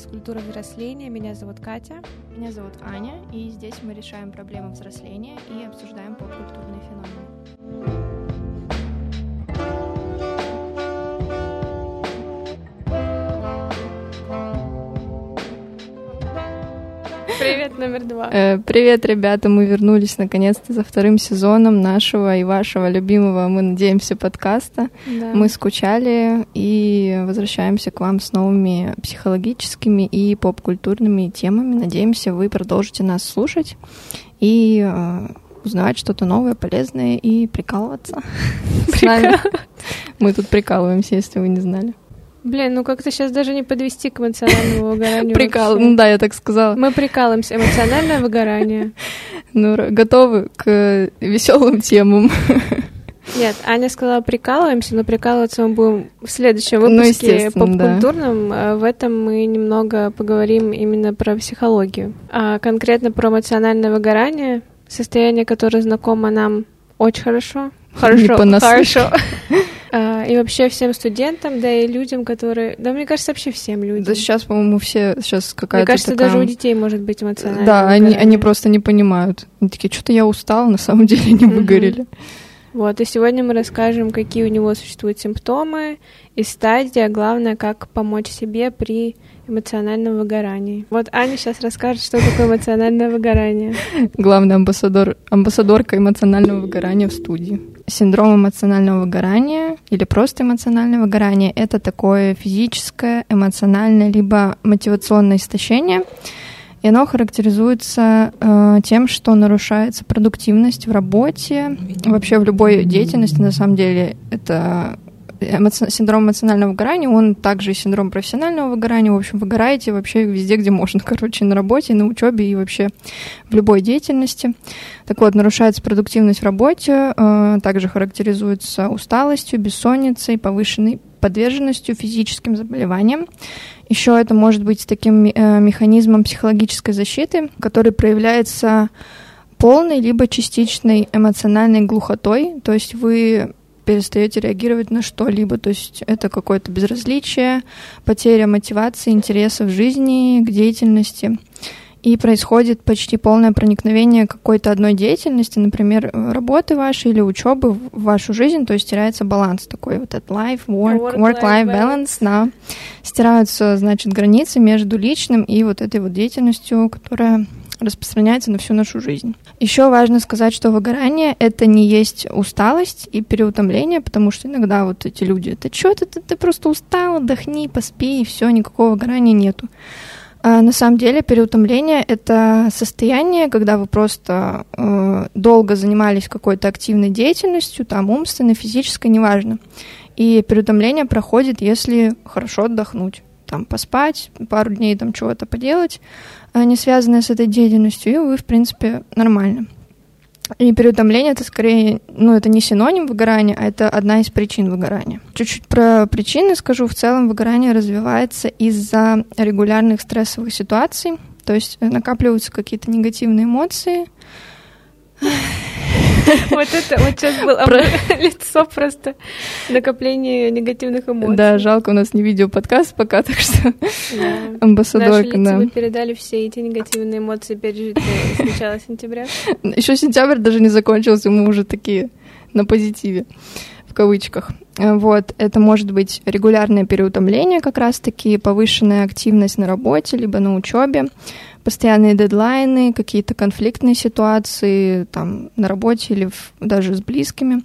подкаст «Культура взросления». Меня зовут Катя. Меня зовут Аня, и здесь мы решаем проблемы взросления и обсуждаем поп-культурные феномены. Привет, номер два. Э, привет, ребята, мы вернулись наконец-то за вторым сезоном нашего и вашего любимого, мы надеемся, подкаста. Да. Мы скучали и возвращаемся к вам с новыми психологическими и поп-культурными темами. Надеемся, вы продолжите нас слушать и э, узнавать что-то новое, полезное и прикалываться. С нами. Мы тут прикалываемся, если вы не знали. Блин, ну как-то сейчас даже не подвести к эмоциональному выгоранию. Прикал, ну да, я так сказала. Мы прикалываемся. Эмоциональное выгорание. Ну, готовы к веселым темам. Нет, Аня сказала прикалываемся, но прикалываться мы будем в следующем Ну, выпуске да. поп-культурном. Э, В этом мы немного поговорим именно про психологию. А конкретно про эмоциональное выгорание, состояние, которое знакомо нам очень хорошо. Хорошо, хорошо. А, И вообще всем студентам, да и людям, которые... Да, мне кажется, вообще всем людям. Да сейчас, по-моему, все сейчас какая-то Мне кажется, такая... даже у детей может быть эмоциональное Да, они, выгорание. они просто не понимают. Они такие, что-то я устал, на самом деле Мгм. выгорели. Вот, и сегодня мы расскажем, какие у него существуют симптомы и стадии, а главное, как помочь себе при эмоциональном выгорании. Вот Аня сейчас расскажет, что такое эмоциональное выгорание. Главный амбассадор, амбассадорка эмоционального выгорания в студии. Синдром эмоционального выгорания или просто эмоциональное выгорание — это такое физическое, эмоциональное либо мотивационное истощение, и оно характеризуется э, тем, что нарушается продуктивность в работе, вообще в любой деятельности, на самом деле, это эмоци- синдром эмоционального выгорания, он также синдром профессионального выгорания. В общем, выгораете вообще везде, где можно, короче, на работе, на учебе и вообще в любой деятельности. Так вот, нарушается продуктивность в работе, э, также характеризуется усталостью, бессонницей, повышенной подверженностью физическим заболеваниям. Еще это может быть таким э, механизмом психологической защиты, который проявляется полной либо частичной эмоциональной глухотой, то есть вы перестаете реагировать на что-либо, то есть это какое-то безразличие, потеря мотивации, интереса в жизни, к деятельности. И происходит почти полное проникновение какой-то одной деятельности, например, работы вашей или учебы в вашу жизнь, то есть теряется баланс такой вот этот life, work, Work-life balance, да. Стираются, значит, границы между личным и вот этой вот деятельностью, которая распространяется на всю нашу жизнь. Еще важно сказать, что выгорание это не есть усталость и переутомление, потому что иногда вот эти люди, это что ты, ты, ты просто устал, отдохни, поспи, и все, никакого выгорания нету. А на самом деле переутомление это состояние, когда вы просто э, долго занимались какой-то активной деятельностью, там умственной, физической, неважно. И переутомление проходит, если хорошо отдохнуть, там поспать, пару дней там чего-то поделать, э, не связанное с этой деятельностью, и вы, в принципе, нормально. И переутомление это скорее, ну, это не синоним выгорания, а это одна из причин выгорания. Чуть-чуть про причины скажу. В целом выгорание развивается из-за регулярных стрессовых ситуаций, то есть э, накапливаются какие-то негативные эмоции. Вот это вот сейчас было лицо просто накопление негативных эмоций. Да, жалко, у нас не видео-подкаст пока, так что. Наши амбассадорка, да. вы передали все эти негативные эмоции, пережитые с начала сентября. Еще сентябрь даже не закончился, мы уже такие на позитиве, в кавычках. Вот, это может быть регулярное переутомление, как раз-таки повышенная активность на работе, либо на учебе, постоянные дедлайны, какие-то конфликтные ситуации там на работе или в- даже с близкими.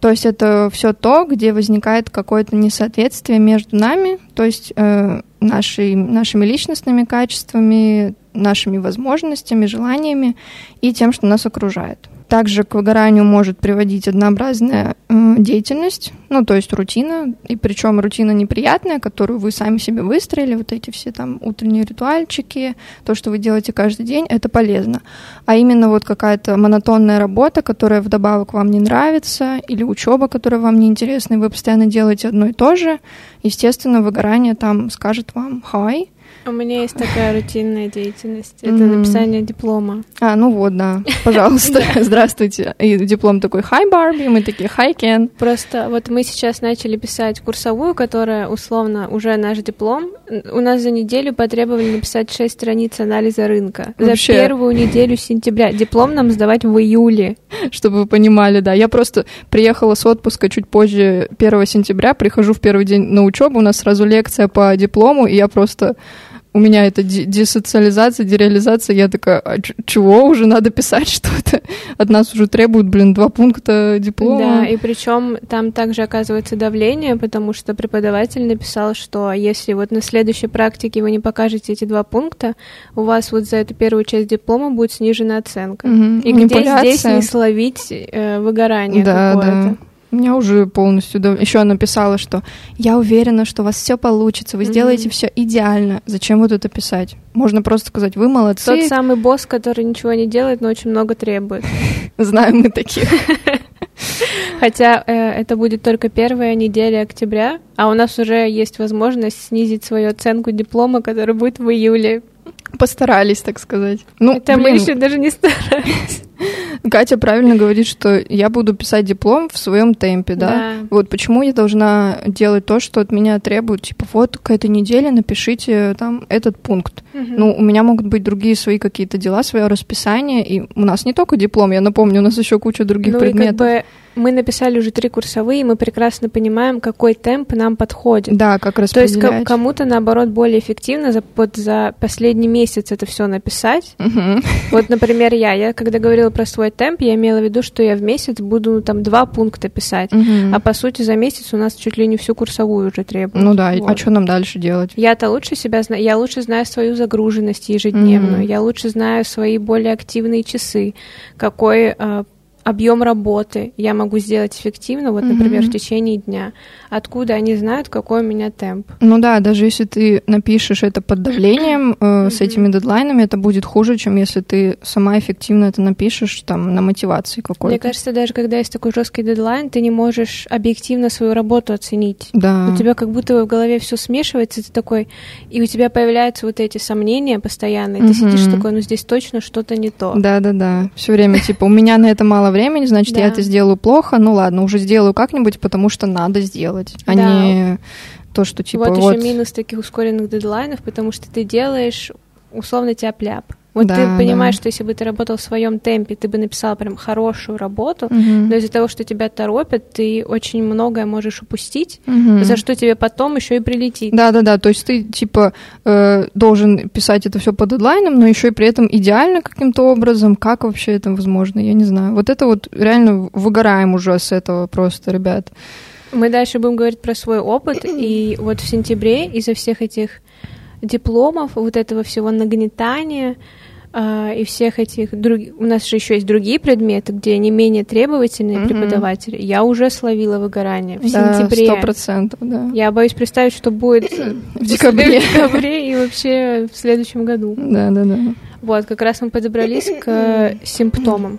То есть это все то, где возникает какое-то несоответствие между нами, то есть э, нашей, нашими личностными качествами, нашими возможностями, желаниями и тем, что нас окружает. Также к выгоранию может приводить однообразная э, деятельность, ну, то есть рутина, и причем рутина неприятная, которую вы сами себе выстроили, вот эти все там утренние ритуальчики, то, что вы делаете каждый день, это полезно. А именно вот какая-то монотонная работа, которая вдобавок вам не нравится, или учеба, которая вам не интересна, и вы постоянно делаете одно и то же, естественно, выгорание там скажет вам «хай», У меня есть такая рутинная деятельность. Это написание диплома. А, ну вот, да. Пожалуйста, здравствуйте. И диплом такой «Hi, Барби», мы такие «Hi, Кен». Просто вот мы сейчас начали писать курсовую, которая условно уже наш диплом. У нас за неделю потребовали написать 6 страниц анализа рынка. Вообще. За первую неделю сентября. Диплом нам сдавать в июле. Чтобы вы понимали, да. Я просто приехала с отпуска чуть позже 1 сентября, прихожу в первый день на учебу, у нас сразу лекция по диплому, и я просто у меня это десоциализация, дереализация, я такая, а чего уже надо писать что-то? От нас уже требуют, блин, два пункта диплома. Да, и причем там также оказывается давление, потому что преподаватель написал, что если вот на следующей практике вы не покажете эти два пункта, у вас вот за эту первую часть диплома будет снижена оценка. Угу. И где здесь не словить э, выгорание да, какое-то? Да. У меня уже полностью... Да... Еще она писала, что я уверена, что у вас все получится, вы mm-hmm. сделаете все идеально. Зачем вот это писать? Можно просто сказать, вы молодцы. Тот самый босс, который ничего не делает, но очень много требует. Знаем мы таких. Хотя э, это будет только первая неделя октября, а у нас уже есть возможность снизить свою оценку диплома, который будет в июле. Постарались, так сказать. Ну, это блин. мы еще даже не старались. Катя правильно говорит, что я буду писать диплом в своем темпе, да? да? Вот почему я должна делать то, что от меня требуют, типа вот к этой неделе напишите там этот пункт. Угу. Ну, у меня могут быть другие свои какие-то дела, свое расписание, и у нас не только диплом, я напомню, у нас еще куча других ну, предметов. И как бы мы написали уже три курсовые, и мы прекрасно понимаем, какой темп нам подходит. Да, как распределять. То есть кому-то, наоборот, более эффективно за, вот за последний месяц это все написать. Угу. Вот, например, я, я когда говорила про свой темп, я имела в виду, что я в месяц буду там два пункта писать, угу. а по сути за месяц у нас чуть ли не всю курсовую уже требуют. Ну да, а вот. а что нам дальше делать? Я-то лучше себя знаю, я лучше знаю свою загруженность ежедневную, угу. я лучше знаю свои более активные часы, какой а, объем работы я могу сделать эффективно, вот, например, mm-hmm. в течение дня. Откуда они знают, какой у меня темп? Ну да, даже если ты напишешь это под давлением э, с этими дедлайнами, это будет хуже, чем если ты сама эффективно это напишешь там на мотивации какой-то. Мне кажется, даже когда есть такой жесткий дедлайн, ты не можешь объективно свою работу оценить. Да. У тебя как будто в голове все смешивается, ты такой, и у тебя появляются вот эти сомнения постоянные. Ты mm-hmm. сидишь такой, ну здесь точно что-то не то. Да, да, да. Все время типа у меня на это мало времени, значит, Да. я это сделаю плохо. Ну ладно, уже сделаю как-нибудь, потому что надо сделать, а Да. не то, что типа вот, вот. еще минус таких ускоренных дедлайнов, потому что ты делаешь условно тяп-ляп. Вот Да, ты понимаешь, да. что если бы ты работал в своем темпе, ты бы написал прям хорошую работу, Мгм. но из-за того, что тебя торопят, ты очень многое можешь упустить, Мгм. за что тебе потом еще и прилетит. Да, да, да. То есть ты типа э, должен писать это все по дедлайнам, но еще и при этом идеально каким-то образом. Как вообще это возможно? Я не знаю. Вот это вот реально выгораем уже с этого просто, ребят. Мы дальше будем говорить про свой опыт, и вот в сентябре из-за всех этих дипломов, вот этого всего нагнетания а, и всех этих других... У нас же еще есть другие предметы, где не менее требовательные Мгм. преподаватели. Я уже словила выгорание в Да, сентябре. сто процентов, да. Я боюсь представить, что будет В декабре. в декабре и вообще в следующем году. Да, да, да. Вот, как раз мы подобрались к симптомам.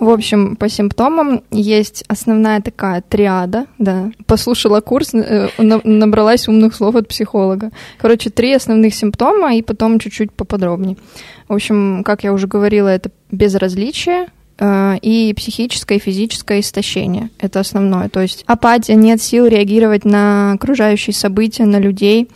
В общем, по симптомам есть основная такая триада, да. Послушала курс, э, на- набралась умных слов от психолога. Короче, три основных симптома и потом чуть-чуть поподробнее. В общем, как я уже говорила, это безразличие, э, и психическое и физическое истощение. Это основное. То есть апатия, нет сил реагировать на окружающие события, на людей,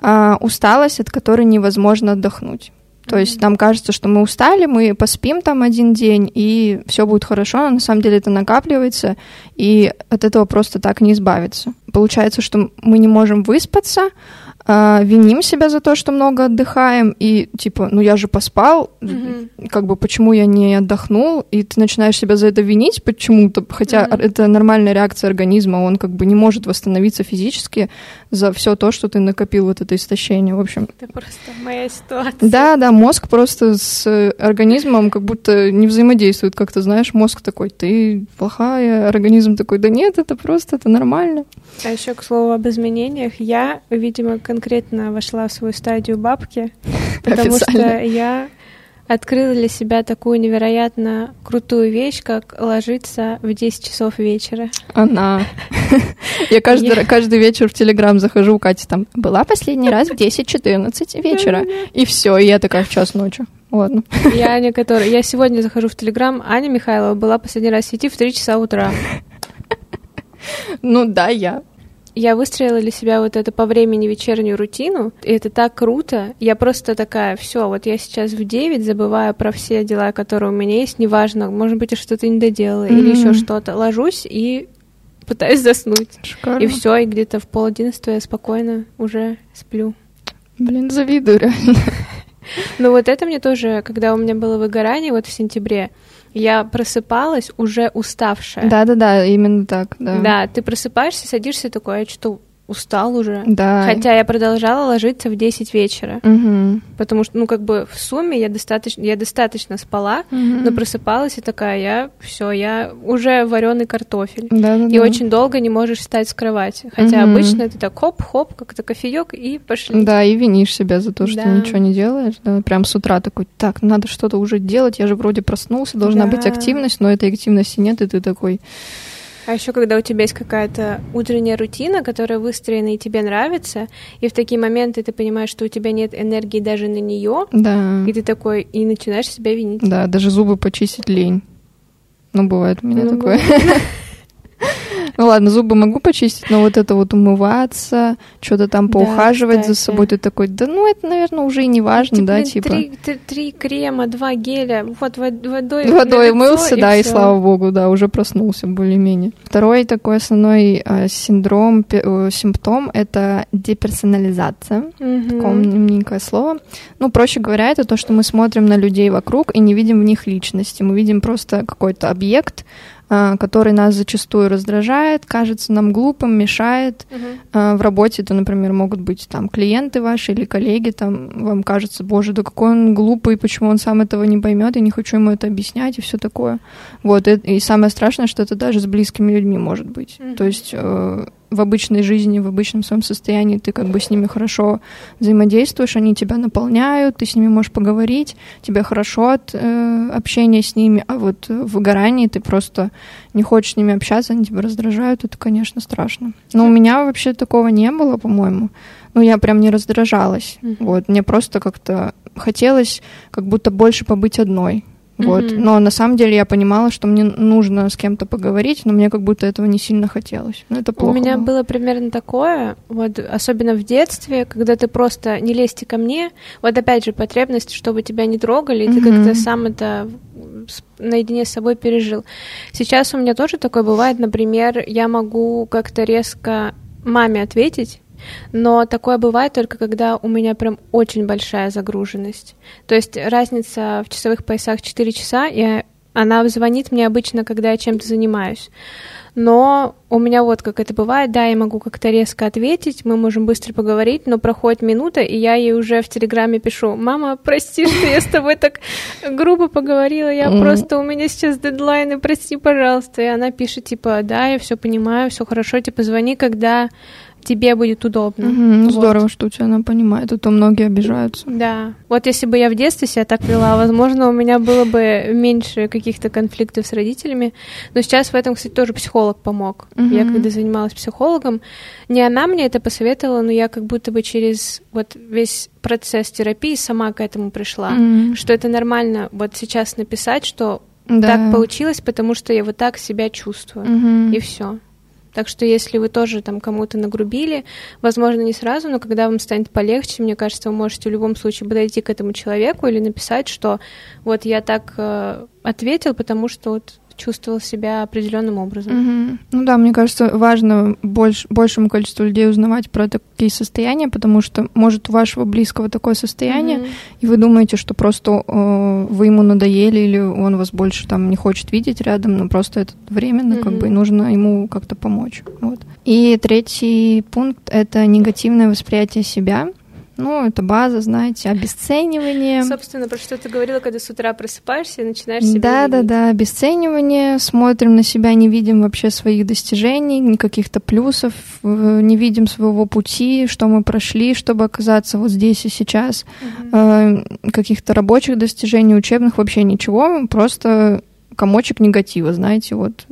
а, усталость, от которой невозможно отдохнуть. То есть нам кажется, что мы устали, мы поспим там один день, и все будет хорошо, но на самом деле это накапливается, и от этого просто так не избавиться. Получается, что мы не можем выспаться, а, виним себя за то, что много отдыхаем, и типа, ну я же поспал, Мгм. как бы почему я не отдохнул, и ты начинаешь себя за это винить почему-то, хотя Мгм. это нормальная реакция организма, он как бы не может восстановиться физически за все то, что ты накопил вот это истощение, в общем. Это просто моя ситуация. Да, да, мозг просто с э, организмом как будто не взаимодействует, как ты знаешь, мозг такой, ты плохая, организм такой, да нет, это просто, это нормально. А еще, к слову, об изменениях, я, видимо, конкретно вошла в свою стадию бабки, потому что я открыла для себя такую невероятно крутую вещь, как ложиться в 10 часов вечера. Она. Я каждый, каждый вечер в Телеграм захожу, у Кати там была последний раз в 10-14 вечера. И все, и я такая в час ночи. Ладно. Я Аня, которая... Я сегодня захожу в Телеграм. Аня Михайлова была последний раз в сети в 3 часа утра. Ну да, я я выстроила для себя вот это по времени вечернюю рутину, и это так круто. Я просто такая, все, вот я сейчас в 9 забываю про все дела, которые у меня есть, неважно, может быть, я что-то не доделала mm-hmm. или еще что-то, ложусь и пытаюсь заснуть. Шикарно. И все, и где-то в пол одиннадцатого я спокойно уже сплю. Блин, завидую реально. Ну вот это мне тоже, когда у меня было выгорание вот в сентябре, я просыпалась уже уставшая. Да-да-да, именно так, да. Да, ты просыпаешься, садишься такой, а что устал уже. Да. Хотя я продолжала ложиться в 10 вечера. Угу. Потому что, ну, как бы в сумме я достаточно, я достаточно спала, угу. но просыпалась и такая, я все, я уже вареный картофель. Да, да, и да. очень долго не можешь встать с кровати. Хотя угу. обычно это так хоп-хоп, как-то кофеек и пошли. Да, и винишь себя за то, что да. ничего не делаешь. Да. Прям с утра такой, так, надо что-то уже делать, я же вроде проснулся, должна да. быть активность, но этой активности нет, и ты такой а еще когда у тебя есть какая-то утренняя рутина, которая выстроена и тебе нравится, и в такие моменты ты понимаешь, что у тебя нет энергии даже на нее, да. и ты такой и начинаешь себя винить. Да, даже зубы почистить лень. Ну, бывает у меня ну, такое. Ну ладно, зубы могу почистить, но вот это вот умываться, что-то там поухаживать да, за собой, ты такой, да ну это, наверное, уже и не важно, да, типа. Три, три крема, два геля, вот водой. Водой умылся, да, и слава богу, да, уже проснулся более-менее. Второй такой основной э, синдром, э, симптом — это деперсонализация. Угу. Такое умненькое слово. Ну, проще говоря, это то, что мы смотрим на людей вокруг и не видим в них личности. Мы видим просто какой-то объект, который нас зачастую раздражает, кажется нам глупым, мешает. Uh-huh. В работе это, например, могут быть там клиенты ваши или коллеги, там вам кажется, боже, да какой он глупый, почему он сам этого не поймет, я не хочу ему это объяснять и все такое. Вот, и, и самое страшное, что это даже с близкими людьми может быть. Uh-huh. То есть э, в обычной жизни, в обычном своем состоянии ты как бы с ними хорошо взаимодействуешь, они тебя наполняют, ты с ними можешь поговорить, тебе хорошо от э, общения с ними, а вот в выгорании ты просто не хочешь с ними общаться, они тебя раздражают, это, конечно, страшно. Но у меня вообще такого не было, по-моему. Ну, я прям не раздражалась. Mm-hmm. Вот, мне просто как-то хотелось как будто больше побыть одной. Вот. Mm-hmm. Но на самом деле я понимала, что мне нужно с кем-то поговорить, но мне как будто этого не сильно хотелось. Но это плохо. У меня было. было примерно такое, вот особенно в детстве, когда ты просто не лезьте ко мне. Вот опять же потребность, чтобы тебя не трогали, и mm-hmm. ты как-то сам это наедине с собой пережил. Сейчас у меня тоже такое бывает, например, я могу как-то резко маме ответить, но такое бывает только когда у меня прям очень большая загруженность. То есть разница в часовых поясах 4 часа, и она звонит мне обычно, когда я чем-то занимаюсь. Но у меня вот как это бывает, да, я могу как-то резко ответить, мы можем быстро поговорить, но проходит минута, и я ей уже в Телеграме пишу, мама, прости, что я с тобой так грубо поговорила, я просто, у меня сейчас дедлайны, прости, пожалуйста. И она пишет, типа, да, я все понимаю, все хорошо, типа, звони, когда тебе будет удобно. Угу, вот. Здорово, что у тебя она понимает, а то многие обижаются. Да. Вот если бы я в детстве себя так вела, возможно, у меня было бы меньше каких-то конфликтов с родителями. Но сейчас в этом, кстати, тоже психолог помог. Угу. Я когда занималась психологом, не она мне это посоветовала, но я как будто бы через вот весь процесс терапии сама к этому пришла, угу. что это нормально вот сейчас написать, что да. так получилось, потому что я вот так себя чувствую, угу. и все. Так что если вы тоже там кому-то нагрубили, возможно, не сразу, но когда вам станет полегче, мне кажется, вы можете в любом случае подойти к этому человеку или написать, что вот я так э, ответил, потому что вот чувствовал себя определенным образом. Угу. Ну да, мне кажется, важно больш, большему количеству людей узнавать про такие состояния, потому что может у вашего близкого такое состояние, угу. и вы думаете, что просто э, вы ему надоели или он вас больше там не хочет видеть рядом, но просто это временно, угу. как бы, и нужно ему как-то помочь. Вот. И третий пункт — это негативное восприятие себя. Ну, это база, знаете, обесценивание. Собственно, про что ты говорила, когда с утра просыпаешься и начинаешь себя Да, да, винить. да, обесценивание. Смотрим на себя, не видим вообще своих достижений, никаких-то плюсов, э, не видим своего пути, что мы прошли, чтобы оказаться вот здесь и сейчас. Э, Каких-то рабочих достижений, учебных вообще ничего, просто комочек негатива, знаете, вот.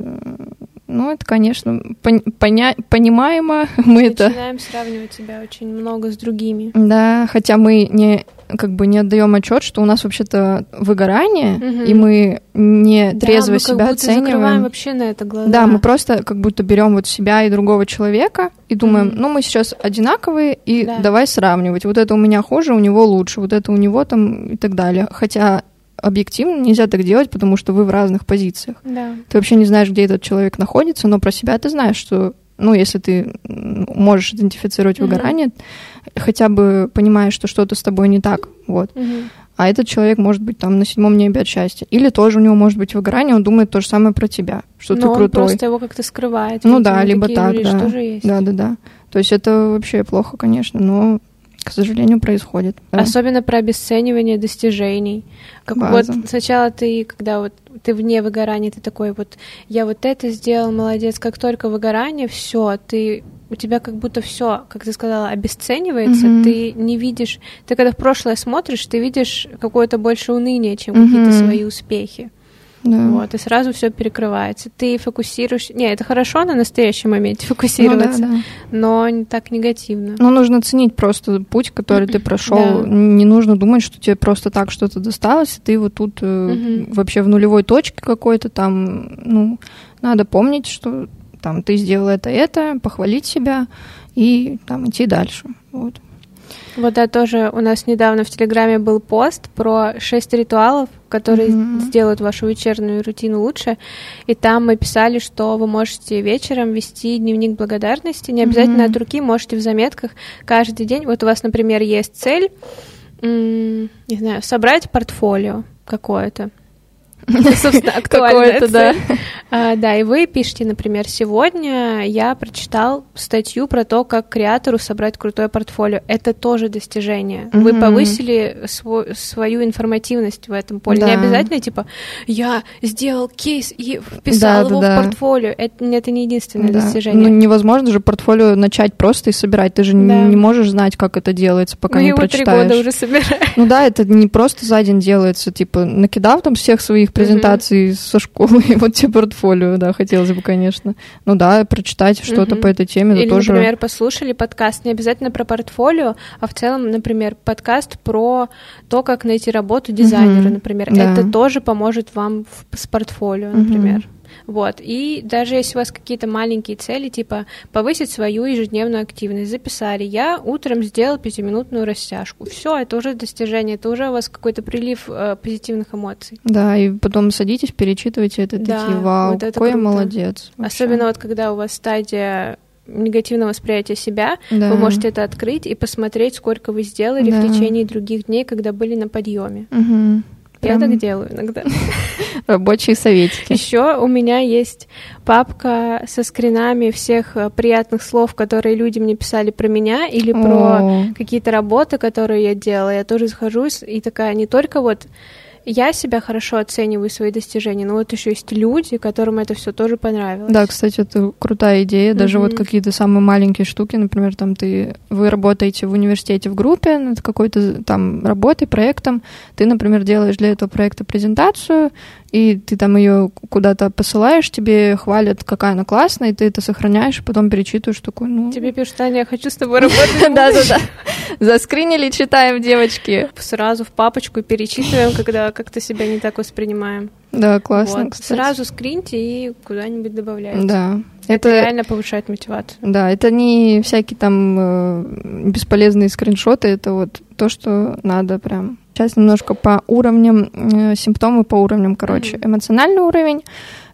Ну, это, конечно, пон- поня- понимаемо, мы это Начинаем сравнивать себя очень много с другими. Да, хотя мы не как бы не отдаем отчет, что у нас вообще-то выгорание, Мгм. и мы не Да, трезво мы себя как будто закрываем оцениваем. вообще на это глаза. Да, мы просто как будто берем вот себя и другого человека и думаем, Мгм. ну мы сейчас одинаковые, и Да. давай сравнивать. Вот это у меня хуже, у него лучше, вот это у него там и так далее. Хотя объективно нельзя так делать, потому что вы в разных позициях. Да. Ты вообще не знаешь, где этот человек находится, но про себя ты знаешь, что, ну, если ты можешь идентифицировать Мгм. выгорание, хотя бы понимаешь, что что-то с тобой не так, вот. Мгм. А этот человек может быть там на седьмом небе от счастья. Или тоже у него может быть выгорание, он думает то же самое про тебя, что Но ты он крутой. просто его как-то скрывает. Ну да, либо так, да. Да, да, да. То есть это вообще плохо, конечно, но, к сожалению, происходит. да. Особенно про обесценивание достижений. Как База. вот сначала ты, когда вот ты вне выгорания, ты такой вот, я вот это сделал, молодец. Как только выгорание, все, ты у тебя как будто все, как ты сказала, обесценивается, Мгм. ты не видишь, ты когда в прошлое смотришь, ты видишь какое-то больше уныние, чем какие-то Мгм. свои успехи. Да. Вот, и сразу все перекрывается. Ты фокусируешь. Не, это хорошо на настоящем моменте Ну да, фокусироваться, да. но не так негативно. Но нужно ценить просто путь, который ты прошел. Да. Не нужно думать, что тебе просто так что-то досталось, и ты вот тут э, вообще в нулевой точке какой-то там. Ну, надо помнить, что там ты сделал это, это, похвалить себя и там идти дальше. Вот. Вот да, тоже у нас недавно в Телеграме был пост про шесть ритуалов, которые Мгм. сделают вашу вечернюю рутину лучше. И там мы писали, что вы можете вечером вести дневник благодарности. Не обязательно Мгм. от руки, можете в заметках каждый день. Вот у вас, например, есть цель, не знаю, собрать портфолио какое-то. Собственно, актуальная Какое-то, да. А, Да, и вы пишете, например, сегодня я прочитал статью про то, как креатору собрать крутое портфолио. Это тоже достижение. Вы Мгм. повысили свой- свою информативность в этом поле. Не Да. обязательно, типа, я сделал кейс и вписал Да, его да, в портфолио. Это, это не единственное достижение. Ну, невозможно же портфолио начать просто и собирать. Ты же не- не можешь знать, как это делается, пока Мы не его три прочитаешь. года уже собираем. Ну да, это не просто за день делается, типа, накидав там всех своих презентаций со школы, и вот тебе портфолио, да, хотелось бы, конечно. Ну да, прочитать что-то Мгм. по этой теме, Или, тоже... например, послушали подкаст не обязательно про портфолио, а в целом, например, подкаст про то, как найти работу дизайнера, Мгм. например. Да. Это тоже поможет вам в- с портфолио, например. Вот. И даже если у вас какие-то маленькие цели, типа повысить свою ежедневную активность, записали, я утром сделал пятиминутную растяжку. Все, это уже достижение, это уже у вас какой-то прилив э, позитивных эмоций. Да, и потом садитесь, перечитывайте это, Да, такие, вау, вот это какой я круто. молодец. вообще». Особенно вот когда у вас стадия негативного восприятия себя, Да. Вы можете это открыть и посмотреть, сколько вы сделали Да. в течение других дней, когда были на подъеме. Мгм. Я Прям так делаю иногда. Рабочие советики. Еще у меня есть папка со скринами всех э, приятных слов, которые люди мне писали про меня или про какие-то работы, которые я делала. Я тоже захожу и такая не только вот я себя хорошо оцениваю свои достижения, но вот еще есть люди, которым это все тоже понравилось. Да, кстати, это крутая идея. Даже вот Мгм. какие-то самые маленькие штуки, например, там ты вы работаете в университете в группе над какой-то там работой, проектом. Ты, например, делаешь для этого проекта презентацию, и ты там ее куда-то посылаешь, тебе хвалят, какая она классная, и ты это сохраняешь, потом перечитываешь такой, ну. Тебе пишут, Таня, я хочу с тобой работать. Да, да, да. Заскринили, читаем, девочки. Сразу в папочку перечитываем, когда как-то себя не так воспринимаем. Да, классно. Вот. кстати. Сразу скриньте и куда-нибудь добавляйте. Да. Это, Это реально повышает мотивацию. Да, это не всякие там э, бесполезные скриншоты, это вот то, что надо прям. Сейчас немножко по уровням, э, симптомы по уровням, короче. Эмоциональный уровень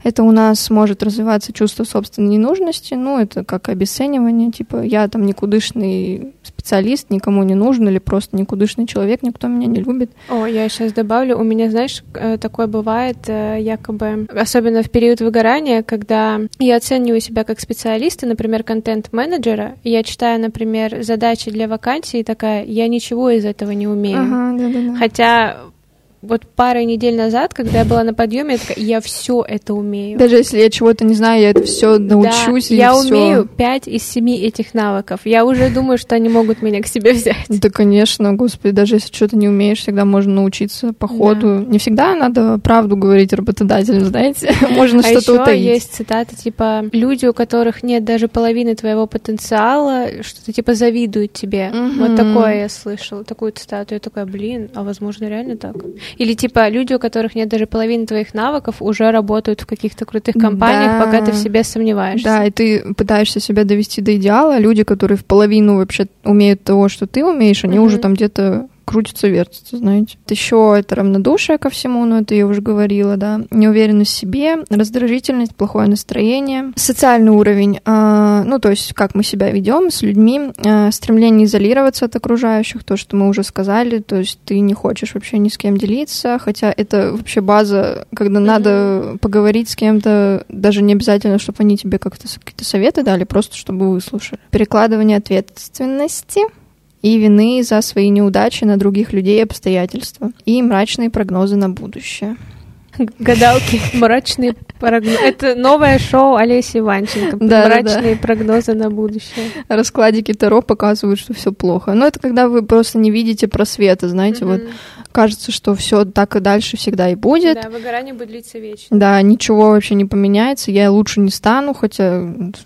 Это у нас может развиваться чувство собственной ненужности, ну, это как обесценивание, типа, я там никудышный специалист, никому не нужен, или просто никудышный человек, никто меня не любит. О, я сейчас добавлю, у меня, знаешь, э, такое бывает, э, якобы, особенно в период выгорания, когда я оцениваю себя как специалиста, например, контент-менеджера, я читаю, например, задачи для вакансии, такая, я ничего из этого не умею. Ага, да-да-да. Хотя вот пару недель назад, когда я была на подъеме, я такая, я все это умею. Даже если я чего-то не знаю, я это все научусь да, и я всё. умею пять из семи этих навыков. Я уже думаю, что они могут меня к себе взять. Да, конечно, господи, даже если что-то не умеешь, всегда можно научиться по ходу. Не всегда надо правду говорить работодателям, знаете, можно а что-то утаить. есть цитаты типа «Люди, у которых нет даже половины твоего потенциала, что-то типа завидуют тебе». Мгм. Вот такое я слышала, такую цитату. Я такая, блин, а возможно реально так? Или типа люди, у которых нет даже половины твоих навыков, уже работают в каких-то крутых компаниях, Да. пока ты в себе сомневаешься. Да, и ты пытаешься себя довести до идеала. Люди, которые в половину вообще умеют того, что ты умеешь, они Мгм. уже там где-то крутятся, вертятся, знаете. Еще это равнодушие ко всему, но это я уже говорила, да. Неуверенность в себе, раздражительность, плохое настроение. Социальный уровень, а, ну, то есть как мы себя ведем с людьми, а, стремление изолироваться от окружающих, то, что мы уже сказали, то есть ты не хочешь вообще ни с кем делиться, хотя это вообще база, когда Мгм. надо поговорить с кем-то, даже не обязательно, чтобы они тебе как-то какие-то советы дали, просто чтобы выслушали. Перекладывание ответственности и вины за свои неудачи на других людей и обстоятельства. И мрачные прогнозы на будущее. Гадалки, мрачные прогнозы. Это новое шоу Олеси Иванченко. Да, да, Мрачные прогнозы на будущее. Раскладики Таро показывают, что все плохо. Но это когда вы просто не видите просвета, знаете, вот Мгм. кажется, что все так и дальше всегда и будет. Да, выгорание будет длиться вечно. Да, ничего вообще не поменяется, я лучше не стану, хотя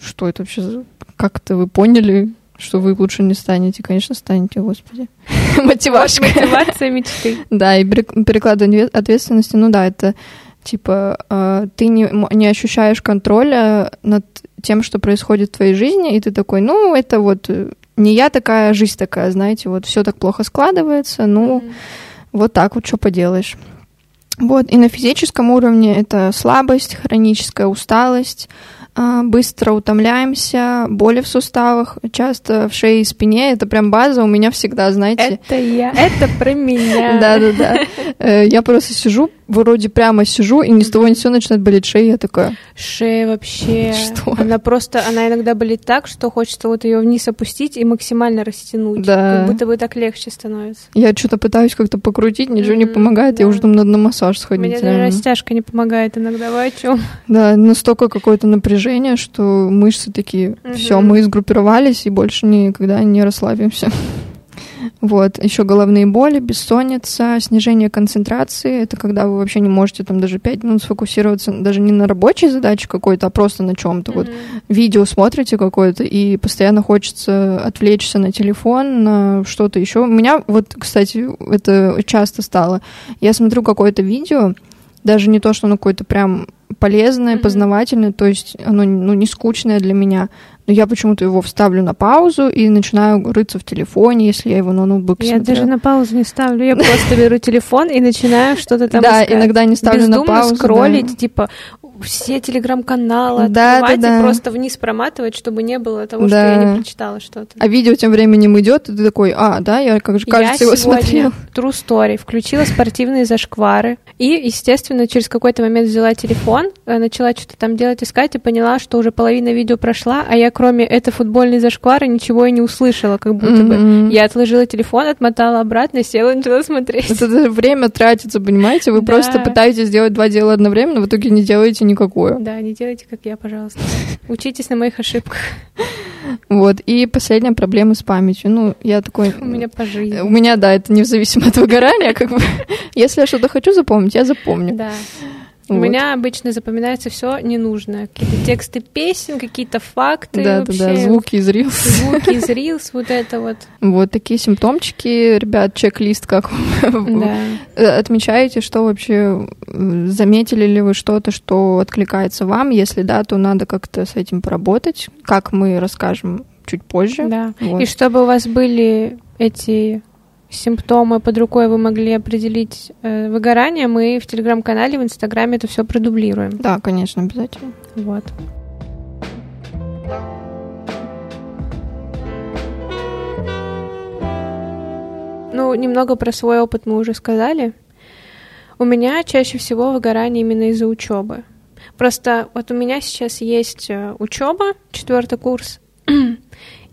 что это вообще, за- как это вы поняли, что вы лучше не станете? Конечно, станете, господи. Мотивашка. Мотивация мечты. Да, и перек- перекладывание отве- ответственности, ну да, это типа э, ты не, не ощущаешь контроля над тем, что происходит в твоей жизни, и ты такой, ну, это вот э, не я такая, жизнь такая, знаете, вот все так плохо складывается, ну, Мгм. вот так вот, что поделаешь. Вот, и на физическом уровне это слабость, хроническая усталость, а, быстро утомляемся, боли в суставах, часто в шее и спине. Это прям база у меня всегда, знаете. Это я. Это про меня. Да-да-да. Э, Я просто сижу, вроде прямо сижу, и ни с того ни с сего начинает болеть шея. Я такая, Шея вообще. Что? Она просто, она иногда болит так, что хочется вот ее вниз опустить и максимально растянуть. Да. Как будто бы так легче становится. я что-то пытаюсь как-то покрутить, ничего не помогает. Я уже думаю, надо на массаж сходить. Мне даже растяжка не помогает иногда. Вы о чем? Да, настолько какое-то напряжение, что мышцы такие, Мгм. все, мы сгруппировались и больше никогда не расслабимся. Вот, еще головные боли, бессонница, снижение концентрации. Это когда вы вообще не можете там даже 5 минут сфокусироваться даже не на рабочей задаче какой-то, а просто на чем-то. Вот Мгм. видео смотрите какое-то, и постоянно хочется отвлечься на телефон, на что-то еще. У меня вот, кстати, это часто стало. Я смотрю какое-то видео, даже не то, что оно какое-то прям полезное, Мгм. познавательное, то есть оно ну, не скучное для меня, но я почему-то его вставлю на паузу и начинаю рыться в телефоне, если я его на ноутбуке Я смотрю. даже на паузу не ставлю. Я просто беру телефон и начинаю что-то там Да, иногда не ставлю на паузу. да. скроллить, типа все телеграм-каналы Да, открывать да, и да. просто вниз проматывать, чтобы не было того, Да. что я не прочитала что-то. А видео тем временем идет, и ты такой, а, да, я, как же, кажется, я его смотрел. True Story включила спортивные зашквары и, естественно, через какой-то момент взяла телефон, э, начала что-то там делать, искать и поняла, что уже половина видео прошла, а я кроме этой футбольной зашквары ничего и не услышала, как будто бы. Мгм. Я отложила телефон, отмотала обратно, села и начала смотреть. Это даже время тратится, понимаете? Вы Да. просто пытаетесь сделать два дела одновременно, в итоге не делаете никакое. Да, не делайте, как я, пожалуйста. Учитесь на моих ошибках. Вот. И последняя проблема с памятью. Ну, я такой... У меня по жизни. У меня, да, это независимо от выгорания, как бы. Если я что-то хочу запомнить, я запомню. Да. У Вот. меня обычно запоминается все ненужное. Какие-то тексты песен, какие-то факты. Да, да, вообще, да, звуки из Reels. Звуки из Reels, вот это вот. Вот такие симптомчики, ребят, чек-лист как Да. Отмечаете, что вообще заметили ли вы что-то, что откликается вам? Если да, то надо как-то с этим поработать, как мы расскажем чуть позже. Да. Вот. И чтобы у вас были эти симптомы под рукой вы могли определить э, выгорание, мы в телеграм-канале, в инстаграме это все продублируем. Да, конечно, обязательно. Вот. Ну, немного про свой опыт мы уже сказали. У меня чаще всего выгорание именно из-за учебы. Просто вот у меня сейчас есть э, учеба, четвертый курс,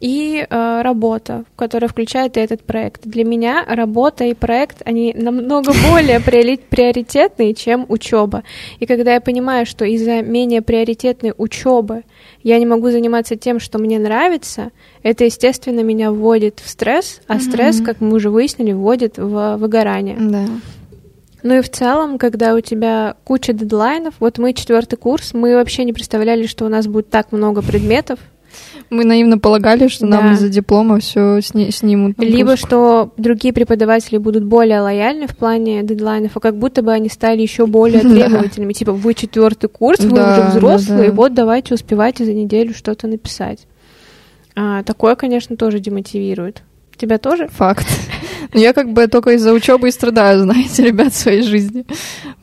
и э, работа, которая включает и этот проект. Для меня работа и проект, они намного более приоритетные, чем учеба. И когда я понимаю, что из-за менее приоритетной учебы я не могу заниматься тем, что мне нравится, это, естественно, меня вводит в стресс, а стресс, как мы уже выяснили, вводит в выгорание. Да. Ну и в целом, когда у тебя куча дедлайнов, вот мы четвертый курс, мы вообще не представляли, что у нас будет так много предметов, мы наивно полагали, что да. нам из-за диплома все сни- снимут. Либо что другие преподаватели будут более лояльны в плане дедлайнов, а как будто бы они стали еще более требовательными. Типа, вы четвертый курс, вы уже взрослые, вот давайте успевайте за неделю что-то написать. А, такое, конечно, тоже демотивирует. Тебя тоже? Факт. Я как бы только из-за учебы и страдаю, знаете, ребят, своей жизни.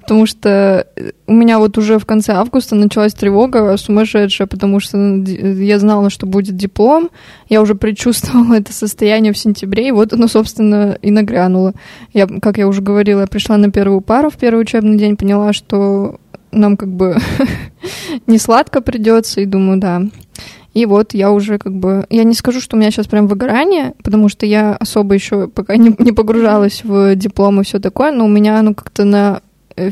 Потому что у меня вот уже в конце августа началась тревога сумасшедшая, потому что я знала, что будет диплом, я уже предчувствовала это состояние в сентябре, и вот оно, собственно, и нагрянуло. Я, как я уже говорила, я пришла на первую пару в первый учебный день, поняла, что нам как бы не сладко придется, и думаю, да, и вот я уже как бы... Я не скажу, что у меня сейчас прям выгорание, потому что я особо еще пока не, не погружалась в диплом и все такое, но у меня оно как-то на э,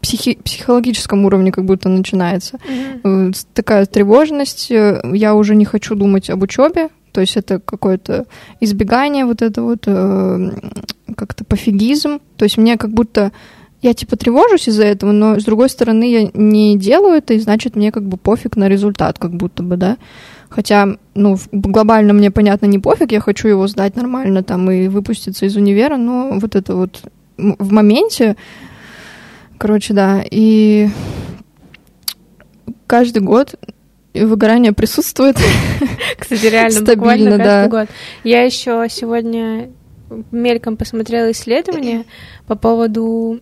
психи психологическом уровне как будто начинается. Mm-hmm. Такая тревожность. Э, я уже не хочу думать об учебе. То есть это какое-то избегание, вот это вот как-то пофигизм. То есть мне как будто я типа тревожусь из-за этого, но с другой стороны я не делаю это, и значит мне как бы пофиг на результат, как будто бы, да. Хотя, ну, глобально мне, понятно, не пофиг, я хочу его сдать нормально там и выпуститься из универа, но вот это вот в моменте, короче, да, и каждый год выгорание присутствует. Кстати, реально, Стабильно, буквально каждый да. год. Я еще сегодня мельком посмотрела исследование по поводу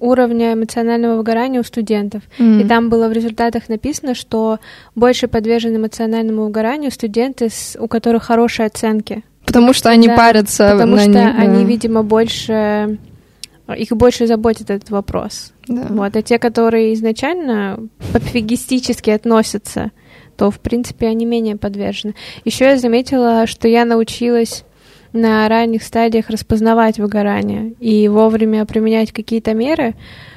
уровня эмоционального выгорания у студентов. Mm. И там было в результатах написано, что больше подвержены эмоциональному выгоранию студенты, у которых хорошие оценки. Потому что они да, парятся. Потому на что них, да. они, видимо, больше их больше заботит этот вопрос. Да. Вот. А те, которые изначально пофигистически относятся, то, в принципе, они менее подвержены. Еще я заметила, что я научилась на ранних стадиях распознавать выгорание и вовремя применять какие-то меры,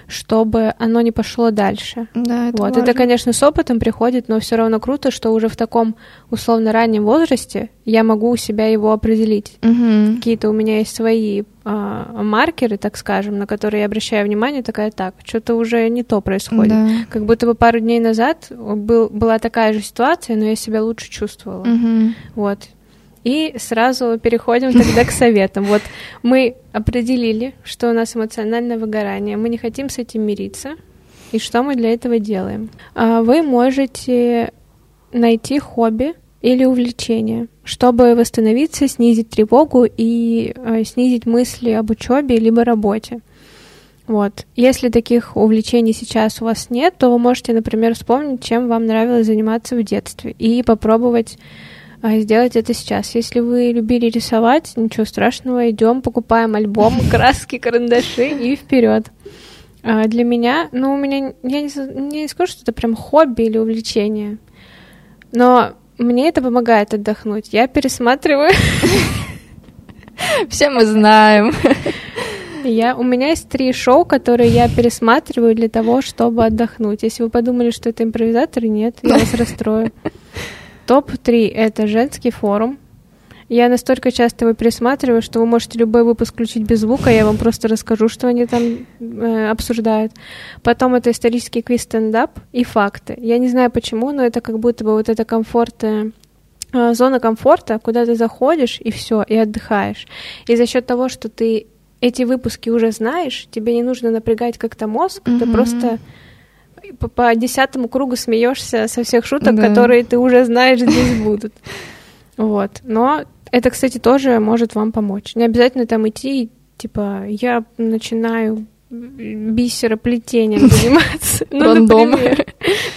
чтобы оно не пошло дальше. Да, это вот. важно. Это, конечно, с опытом приходит, но все равно круто, что уже в таком условно раннем возрасте я могу у себя его определить. Угу. Какие-то у меня есть свои а, маркеры, так скажем, на которые я обращаю внимание, такая так, что-то уже не то происходит. Да. Как будто бы пару дней назад был, была такая же ситуация, но я себя лучше чувствовала. Угу. Вот. И сразу переходим тогда к советам. Вот мы определили, что у нас эмоциональное выгорание. Мы не хотим с этим мириться. И что мы для этого делаем? А, вы можете найти хобби или увлечение, чтобы восстановиться, снизить тревогу и а, снизить мысли об учебе либо работе. Вот. Если таких увлечений сейчас у вас нет, то вы можете, например, вспомнить, чем вам нравилось заниматься в детстве и попробовать а сделать это сейчас. Если вы любили рисовать, ничего страшного, идем, покупаем альбом, краски, карандаши и вперед. А для меня, ну, у меня, я не, не скажу, что это прям хобби или увлечение, но мне это помогает отдохнуть. Я пересматриваю. Все мы знаем. Я, у меня есть три шоу, которые я пересматриваю для того, чтобы отдохнуть. Если вы подумали, что это импровизаторы, нет, я вас расстрою. Топ-3 — это женский форум. Я настолько часто его пересматриваю, что вы можете любой выпуск включить без звука, я вам просто расскажу, что они там э, обсуждают. Потом это исторический квиз стендап и факты. Я не знаю почему, но это как будто бы вот это комфорт, э, зона комфорта, куда ты заходишь и все, и отдыхаешь. И за счет того, что ты эти выпуски уже знаешь, тебе не нужно напрягать как-то мозг, mm-hmm. ты просто по, по десятому кругу смеешься со всех шуток, да. которые ты уже знаешь здесь будут. Вот. Но Это, кстати, тоже может вам помочь. Не обязательно там идти, типа, я начинаю бисероплетением заниматься. Ну, например.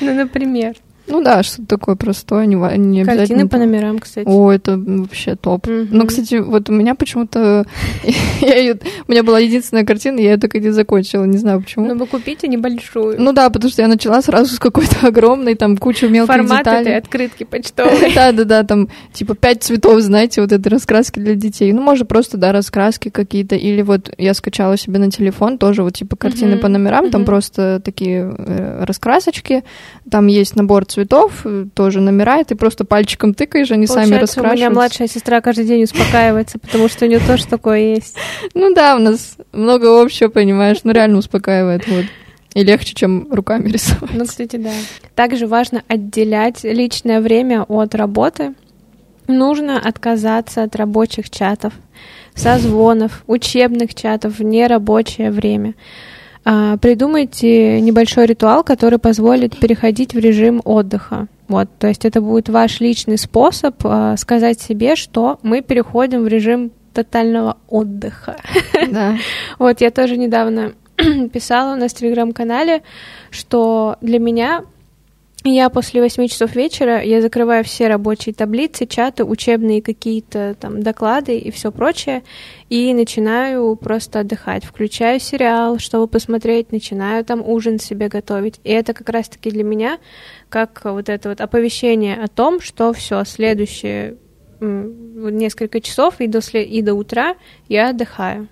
Ну, например. Ну да, что-то такое простое, не, не Картины обязательно. по номерам, кстати. О, это вообще топ. Мгм. Ну, кстати, вот у меня почему-то... я её- У меня была единственная картина, я ее так и не закончила, не знаю почему. Ну, вы купите небольшую. Ну да, потому что я начала сразу с какой-то огромной, там, кучу мелких Формат этой деталей. открытки почтовой. Да-да-да, там, типа, пять цветов, знаете, вот этой раскраски для детей. Ну, может, просто, да, раскраски какие-то. Или вот я скачала себе на телефон тоже вот, типа, картины по номерам, там просто такие э, раскрасочки. Там есть набор цветов, э, тоже номера, и ты просто пальчиком тыкаешь, они сами Получается, у меня раскрашиваются. младшая сестра каждый день успокаивается, потому что у нее тоже такое есть. Ну да, у нас много общего, понимаешь, ну реально успокаивает, вот. И легче, чем руками рисовать. Ну, кстати, да. Также важно отделять личное время от работы. Нужно отказаться от рабочих чатов, созвонов, учебных чатов в нерабочее время. А, Придумайте небольшой ритуал, который позволит переходить в режим отдыха. Вот, то есть это будет ваш личный способ а, сказать себе, что мы переходим в режим тотального отдыха. Да. Вот, я тоже недавно писала у нас в телеграм-канале, что для меня я после 8 часов вечера, я закрываю все рабочие таблицы, чаты, учебные какие-то там доклады и все прочее, и начинаю просто отдыхать. Включаю сериал, чтобы посмотреть, начинаю там ужин себе готовить. И это как раз-таки для меня как вот это вот оповещение о том, что все, следующие несколько часов и до, сле- и до утра я отдыхаю.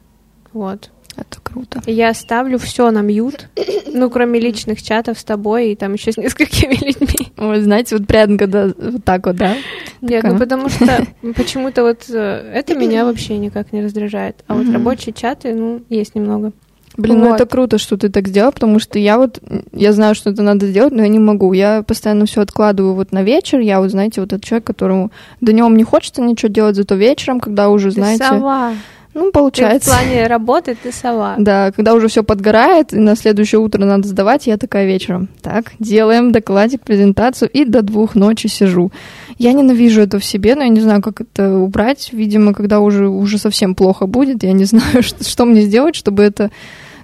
Вот. Это круто. Я ставлю все на мьют, ну, кроме личных чатов с тобой и там еще с несколькими людьми. Вы знаете, вот прям когда вот так вот, да? Нет, Такая. ну потому что почему-то вот э, это меня вообще никак не раздражает. А вот рабочие чаты, ну, есть немного. Блин, ну Вот. это круто, что ты так сделал, потому что я вот, я знаю, что это надо сделать, но я не могу. Я постоянно все откладываю вот на вечер. Я вот, знаете, вот этот человек, которому днем не хочется ничего делать, зато вечером, когда уже, знаете, Ты сова. Ну, Ты в получается. плане работы ты сова. Да, когда уже все подгорает, и на следующее утро надо сдавать, я такая вечером. Так, делаем докладик, презентацию, и до двух ночи сижу. Я ненавижу это в себе, но я не знаю, как это убрать. Видимо, когда уже, уже совсем плохо будет, я не знаю, что, что мне сделать, чтобы это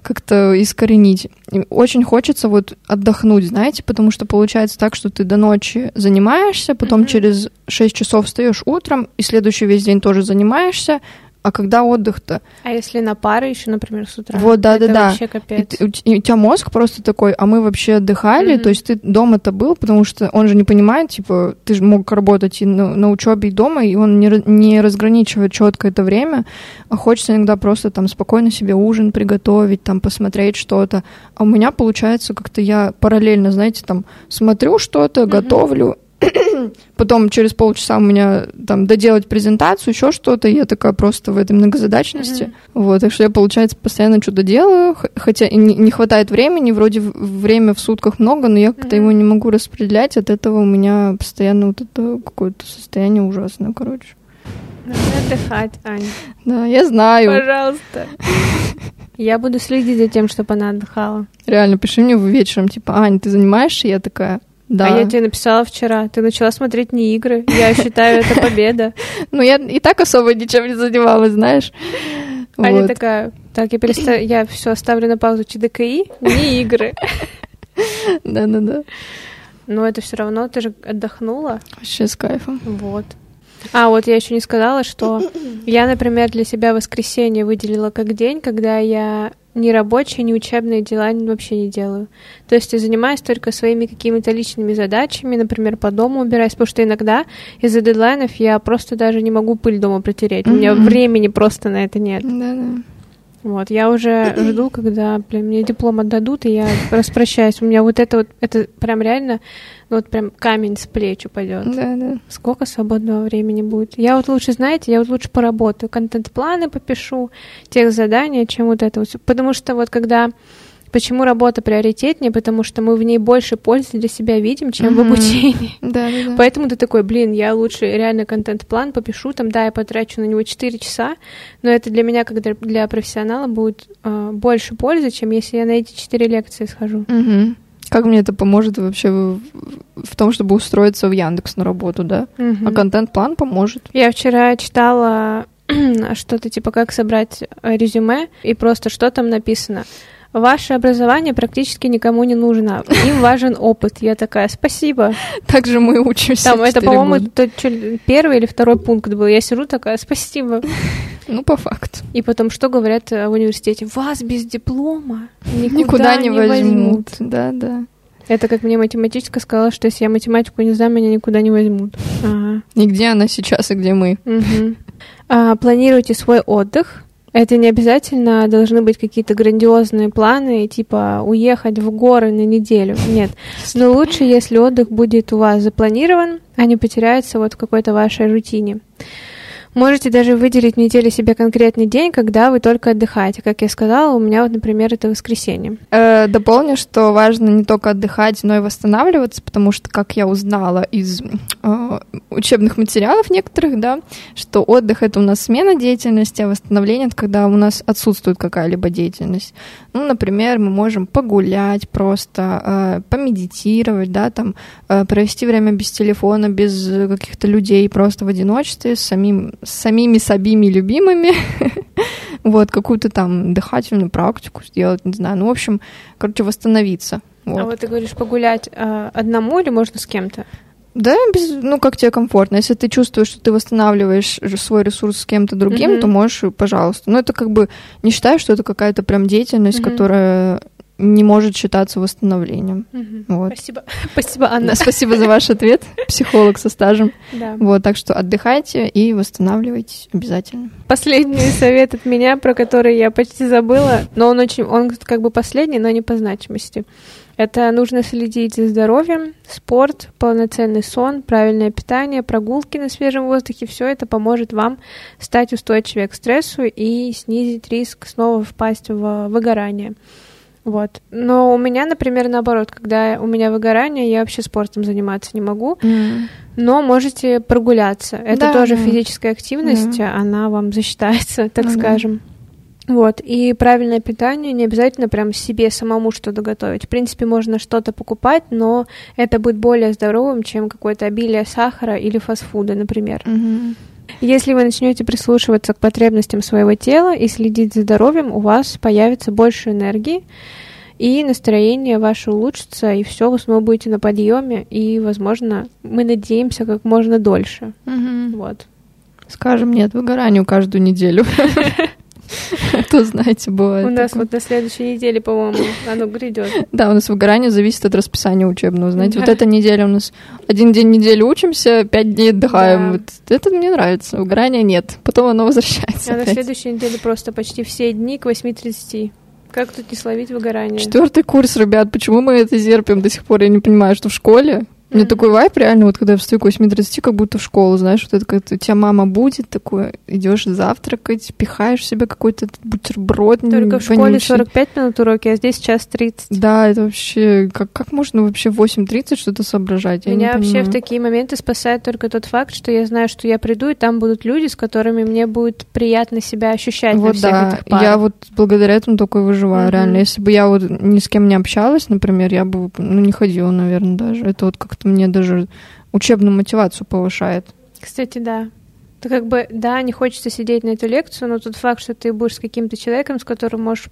как-то искоренить. И очень хочется вот отдохнуть, знаете, потому что получается так, что ты до ночи занимаешься, потом Мгм. через 6 часов встаешь утром, и следующий весь день тоже занимаешься, а когда отдых-то? А если на пары еще, например, с утра? Вот, да, это да, да. вообще И, капец. у, т- и у тебя мозг просто такой, а мы вообще отдыхали, Мгм. то есть ты дома-то был, потому что он же не понимает, типа, ты же мог работать и на, на учебе, и дома, и он не, не разграничивает четко это время, а хочется иногда просто там спокойно себе ужин приготовить, там посмотреть что-то. А у меня получается как-то я параллельно, знаете, там смотрю что-то, Мгм. готовлю, потом через полчаса у меня там доделать презентацию, еще что-то, и я такая просто в этой многозадачности. Вот, так что я, получается, постоянно что-то делаю, хотя не, хватает времени, вроде время в сутках много, но я как-то Мгм. его не могу распределять, от этого у меня постоянно вот это какое-то состояние ужасное, короче. Надо отдыхать, Ань. Да, я знаю. Пожалуйста. Я буду следить за тем, чтобы она отдыхала. Реально, пиши мне вечером, типа, Ань, ты занимаешься? Я такая, да. А я тебе написала вчера, ты начала смотреть не игры. Я считаю, это победа. Ну, я и так особо ничем не занималась, знаешь. Аня такая, так, я переста... я все оставлю на паузу ЧДКИ, не игры. Да-да-да. Но это все равно, ты же отдохнула. Вообще с кайфом. Вот. А, вот я еще не сказала, что я, например, для себя воскресенье выделила как день, когда я ни рабочие, ни учебные дела вообще не делаю. То есть я занимаюсь только своими какими-то личными задачами, например, по дому убираюсь, потому что иногда из-за дедлайнов я просто даже не могу пыль дома протереть. У меня времени просто на это нет. Да-да. Вот, я уже жду, когда, блин, мне диплом отдадут, и я распрощаюсь. У меня вот это вот, это прям реально, ну вот прям камень с плеч упадет. Да-да. Сколько свободного времени будет? Я вот лучше, знаете, я вот лучше поработаю, контент-планы попишу, тех задания, чем вот это вот. Потому что вот когда... Почему работа приоритетнее? Потому что мы в ней больше пользы для себя видим, чем в Мгм. обучении. Да-да-да. Поэтому ты такой, блин, я лучше реально контент-план попишу, там, да, я потрачу на него 4 часа, но это для меня, как для- профессионала, будет э, больше пользы, чем если я на эти 4 лекции схожу. Мгм. Как мне это поможет вообще в, в том, чтобы устроиться в Яндекс на работу, да? Мгм. А контент-план поможет. Я вчера читала что-то типа как собрать э, резюме, и просто что там написано. Ваше образование практически никому не нужно. Им важен опыт. Я такая, спасибо. Так же мы учимся. Там это, по-моему, первый или второй пункт был. Я сижу такая, спасибо. Ну, по факту. И потом что говорят э, в университете? Вас без диплома никуда, Никуда не, возьмут. возьмут. Да, да. Это как мне математичка сказала, что если я математику не знаю, меня никуда не возьмут. Ага. И где она сейчас, и где мы? Мгм. А, планируйте свой отдых. Это не обязательно должны быть какие-то грандиозные планы, типа уехать в горы на неделю. Нет. Но лучше, если отдых будет у вас запланирован, а не потеряется вот в какой-то вашей рутине. Можете даже выделить в неделе себе конкретный день, когда вы только отдыхаете. Как я сказала, у меня вот, например, это воскресенье. Э, дополню, что важно не только отдыхать, но и восстанавливаться, потому что, как я узнала из э, учебных материалов некоторых, да, что отдых это у нас смена деятельности, а восстановление это когда у нас отсутствует какая-либо деятельность. Ну, например, мы можем погулять просто, э, помедитировать, да, там, э, провести время без телефона, без э, каких-то людей, просто в одиночестве, с, самим, с самими собими любимыми, вот, какую-то там дыхательную практику сделать, не знаю, ну, в общем, короче, восстановиться. Вот. А вот ты говоришь погулять а, одному или можно с кем-то? Да, без, ну, как тебе комфортно. Если ты чувствуешь, что ты восстанавливаешь свой ресурс с кем-то другим, Мгм. то можешь, пожалуйста. Но это как бы не считаю, что это какая-то прям деятельность, Мгм. которая не может считаться восстановлением. Вот. Спасибо. Спасибо, Анна. Спасибо за ваш ответ, психолог со стажем. Да. Вот, так что отдыхайте и восстанавливайтесь обязательно. Последний совет от меня, про который я почти забыла, но он очень, он как бы последний, но не по значимости. Это нужно следить за здоровьем, спорт, полноценный сон, правильное питание, прогулки на свежем воздухе. Все это поможет вам стать устойчивее к стрессу и снизить риск снова впасть в выгорание. Вот. Но у меня, например, наоборот, когда у меня выгорание, я вообще спортом заниматься не могу. Но можете прогуляться. Это Да, тоже да. физическая активность, Да. она вам засчитается, так да. скажем. Вот, и правильное питание, не обязательно прям себе самому что-то готовить. В принципе, можно что-то покупать, но это будет более здоровым, чем какое-то обилие сахара или фастфуда, например. Мгм. Если вы начнете прислушиваться к потребностям своего тела и следить за здоровьем, у вас появится больше энергии, и настроение ваше улучшится, и все, вы снова будете на подъеме, и, возможно, мы надеемся как можно дольше. Мгм. Вот. Скажем нет выгоранию каждую неделю. А То, знаете, бывает. У нас вот на следующей неделе, по-моему, оно грядет. Да, у нас выгорание зависит от расписания учебного. Знаете, вот эта неделя у нас один день недели учимся, пять дней отдыхаем. Вот это мне нравится. Выгорания нет. Потом оно возвращается. А на следующей неделе просто почти все дни к 8.30. Как тут не словить выгорание? Четвертый курс, ребят, почему мы это терпим до сих пор? Я не понимаю, что в школе. У меня такой вайп реально, вот когда я встаю к 8.30, как будто в школу, знаешь, вот это как у тебя мама будет, такое, идешь завтракать, пихаешь в себя какой-то бутерброд Только в школе вонючий. 45 минут уроки, а здесь час 30. Да, это вообще... Как, как можно вообще в 8.30 что-то соображать? Я Меня вообще в понимаю. такие моменты спасает только тот факт, что я знаю, что я приду, и там будут люди, с которыми мне будет приятно себя ощущать на Вот всех да, этих парах. я вот благодаря этому только и выживаю, Мгм. реально. Если бы я вот ни с кем не общалась, например, я бы ну, не ходила, наверное, даже. Это вот как-то мне даже учебную мотивацию повышает. Кстати, да. То как бы, да, не хочется сидеть на эту лекцию, но тот факт, что ты будешь с каким-то человеком, с которым можешь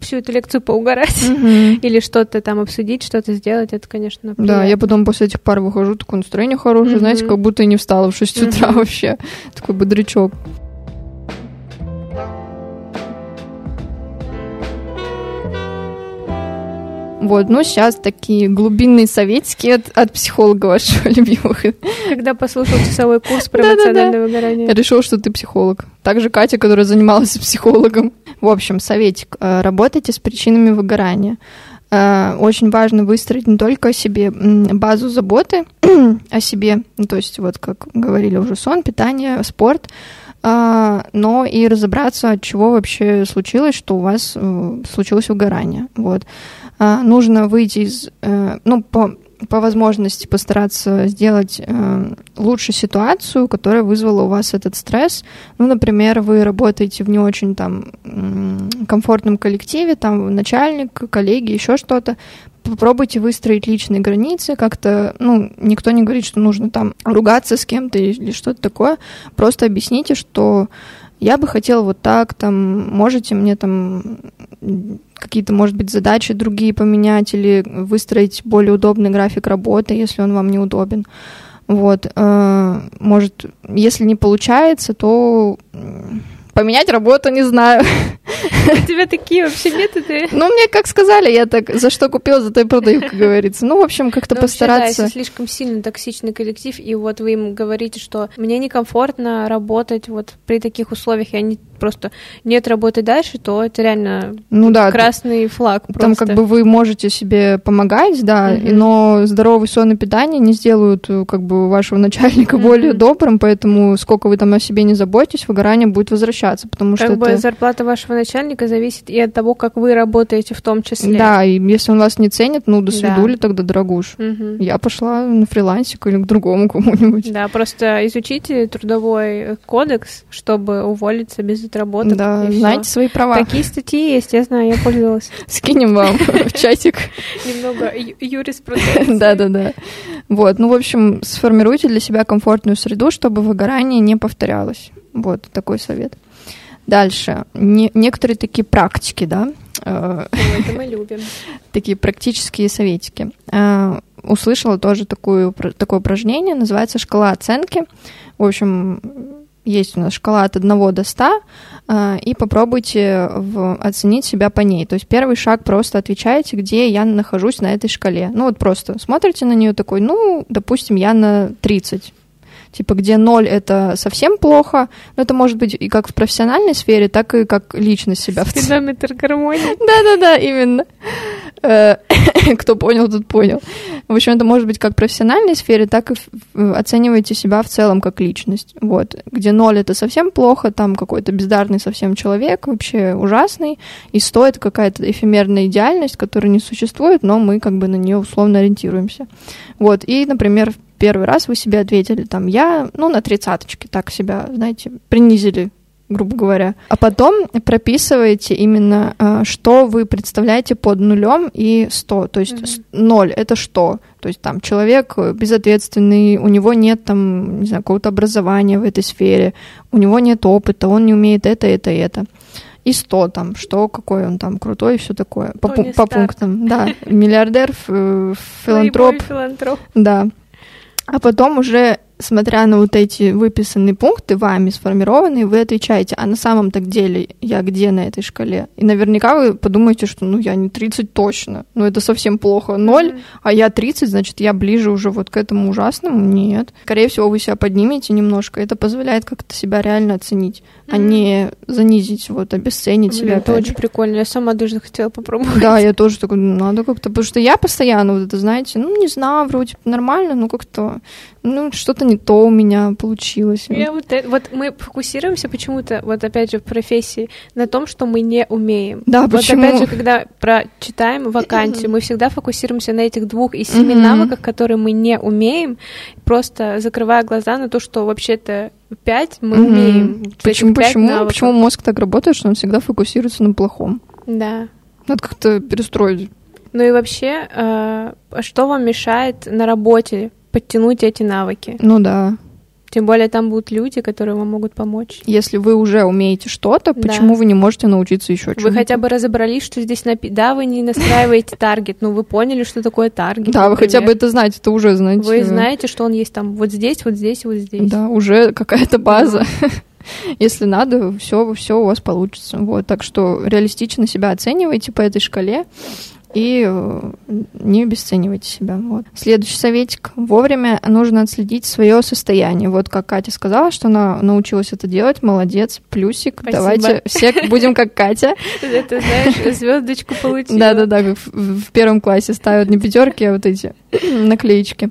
всю эту лекцию поугарать или что-то там обсудить, что-то сделать, это, конечно, Да, приятно. я потом после этих пар выхожу, такое настроение хорошее, знаете, Мгм. как будто и не встала в 6 утра Мгм. вообще. Такой бодрячок. Вот, ну сейчас такие глубинные советики от, от психолога вашего любимого. Когда послушал часовой курс про эмоциональное выгорание. Я решила, что ты психолог. Также Катя, которая занималась психологом. В общем, советик. Э, Работайте с причинами выгорания. Э, Очень важно выстроить не только себе м, базу заботы о себе, ну, то есть вот как говорили уже сон, питание, спорт, но и разобраться, от чего вообще случилось, что у вас э, случилось выгорание. Вот. А, Нужно выйти из, э, ну, по, по возможности постараться сделать э, лучше ситуацию, которая вызвала у вас этот стресс. Ну, например, вы работаете в не очень там комфортном коллективе, там начальник, коллеги, еще что-то. попробуйте выстроить личные границы, как-то, ну, никто не говорит, что нужно там ругаться с кем-то или что-то такое, просто объясните, что я бы хотела вот так, там, можете мне там какие-то, может быть, задачи другие поменять или выстроить более удобный график работы, если он вам неудобен. Вот, э, может, если не получается, то Поменять работу не знаю. У тебя такие вообще методы? Ну, мне как сказали, я так за что купил, за то и продаю, как говорится. Ну, в общем, как-то ну, постараться. Вообще, да, если слишком сильно токсичный коллектив, и вот вы им говорите, что мне некомфортно работать вот при таких условиях, я не просто нет работы дальше, то это реально ну, да, красный флаг. Просто. Там как бы вы можете себе помогать, да, mm-hmm. но здоровый сон и питание не сделают э, как бы вашего начальника mm-hmm. более добрым, поэтому сколько вы там о себе не заботитесь, выгорание будет возвращаться, потому как что бы это... зарплата вашего начальника зависит и от того, как вы работаете в том числе. Да, и если он вас не ценит, ну до свидули да. тогда, дорогуш. Mm-hmm. Я пошла на фрилансик или к другому кому-нибудь. Да, просто изучите трудовой кодекс, чтобы уволиться без отработок. Да, знаете свои права. Такие статьи есть, я знаю, я пользовалась. Скинем вам в чатик. Немного юриспруденции. Да-да-да. Вот, ну, в общем, сформируйте для себя комфортную среду, чтобы выгорание не повторялось. Вот такой совет. Дальше. Не, некоторые такие практики, да? Э, это мы любим. Такие практические советики. Э, услышала тоже такую, такое упражнение, называется «Шкала оценки». В общем, есть у нас шкала от 1 до 100, а, и попробуйте в, оценить себя по ней. То есть первый шаг просто отвечаете, где я нахожусь на этой шкале. Ну вот просто смотрите на нее такой, ну, допустим, я на 30 типа где ноль это совсем плохо, но это может быть и как в профессиональной сфере, так и как личность себя. Спидометр гармонии. Да-да-да, именно. Э, кто понял, тот понял. В общем, это может быть как в профессиональной сфере, так и оцениваете себя в целом как личность. Вот. Где ноль это совсем плохо, там какой-то бездарный совсем человек, вообще ужасный, и стоит какая-то эфемерная идеальность, которая не существует, но мы как бы на нее условно ориентируемся. Вот. И, например, первый раз вы себе ответили, там, я, ну, на тридцаточке так себя, знаете, принизили грубо говоря. А потом прописываете именно, а, что вы представляете под нулем и 100. То есть mm-hmm. 0 — это что? То есть там человек безответственный, у него нет там, не знаю, какого-то образования в этой сфере, у него нет опыта, он не умеет это, это, это. И 100 там, что, какой он там крутой и все такое. По, по пунктам, да. Миллиардер, филантроп. филантроп. Да. А потом уже, смотря на вот эти выписанные пункты, вами сформированные, вы отвечаете, а на самом-то деле я где на этой шкале? И наверняка вы подумаете, что ну я не 30 точно, ну это совсем плохо. Ноль, mm-hmm. а я 30, значит я ближе уже вот к этому ужасному? Нет. Скорее всего, вы себя поднимете немножко, это позволяет как-то себя реально оценить, mm-hmm. а не занизить, вот, обесценить Блин, себя. Это очень прикольно, я сама даже хотела попробовать. Да, я тоже такой, надо как-то, потому что я постоянно вот это, знаете, ну не знаю, вроде нормально, ну как-то ну, что-то не то у меня получилось. Я вот, вот мы фокусируемся почему-то, вот опять же, в профессии, на том, что мы не умеем. Да, вот почему? опять же, когда прочитаем вакансию, мы всегда фокусируемся на этих двух и семи навыках, которые мы не умеем, просто закрывая глаза на то, что вообще-то пять мы mm-hmm. умеем. Почему, почему, почему мозг так работает, что он всегда фокусируется на плохом? Да. Надо как-то перестроить. Ну и вообще, э, что вам мешает на работе подтянуть эти навыки. Ну да. Тем более там будут люди, которые вам могут помочь. Если вы уже умеете что-то, да. почему вы не можете научиться еще чему-то? Вы хотя бы разобрались, что здесь напи... Да, вы не настраиваете таргет, но вы поняли, что такое таргет. Да, вы хотя бы это знаете, это уже знаете. Вы знаете, что он есть там вот здесь, вот здесь, вот здесь. Да, уже какая-то база. Если надо, все, все у вас получится. Вот, так что реалистично себя оценивайте по этой шкале и э, не обесценивайте себя. Вот. Следующий советик. Вовремя нужно отследить свое состояние. Вот как Катя сказала, что она научилась это делать. Молодец. Плюсик. Спасибо. Давайте все будем как Катя. Это, знаешь, звездочку получила. Да-да-да, в первом классе ставят не пятерки, а вот эти наклеечки.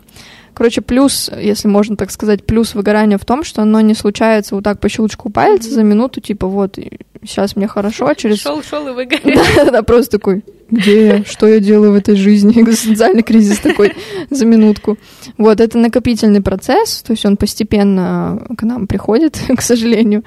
Короче, плюс, если можно так сказать, плюс выгорания в том, что оно не случается вот так по щелчку пальца mm-hmm. за минуту, типа вот, сейчас мне хорошо, а через... Шел, шел и выгорел. Да, да, просто такой, где я, что я делаю в этой жизни, экзистенциальный кризис такой за минутку. Вот, это накопительный процесс, то есть он постепенно к нам приходит, к сожалению.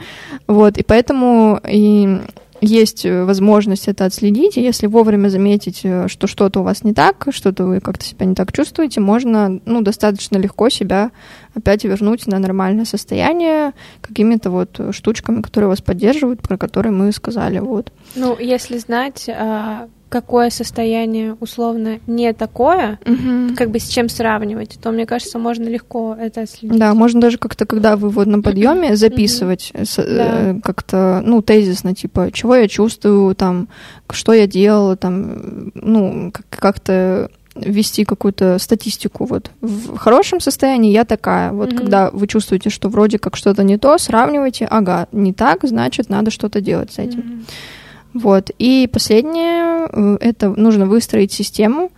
Вот, и поэтому и есть возможность это отследить, и если вовремя заметить, что что-то у вас не так, что-то вы как-то себя не так чувствуете, можно ну, достаточно легко себя опять вернуть на нормальное состояние какими-то вот штучками, которые вас поддерживают, про которые мы сказали. Вот. Ну, если знать, а, какое состояние условно не такое, угу. как бы с чем сравнивать, то мне кажется, можно легко это отследить. Да, можно даже как-то, когда вы вот на подъеме записывать угу. с, да. как-то, ну, тезисно, типа, чего я чувствую, там, что я делала, там, ну, как-то вести какую-то статистику. Вот в хорошем состоянии я такая. Вот mm-hmm. когда вы чувствуете, что вроде как что-то не то, сравнивайте. Ага, не так, значит, надо что-то делать с этим. Mm-hmm. Вот. И последнее, э, это нужно выстроить систему.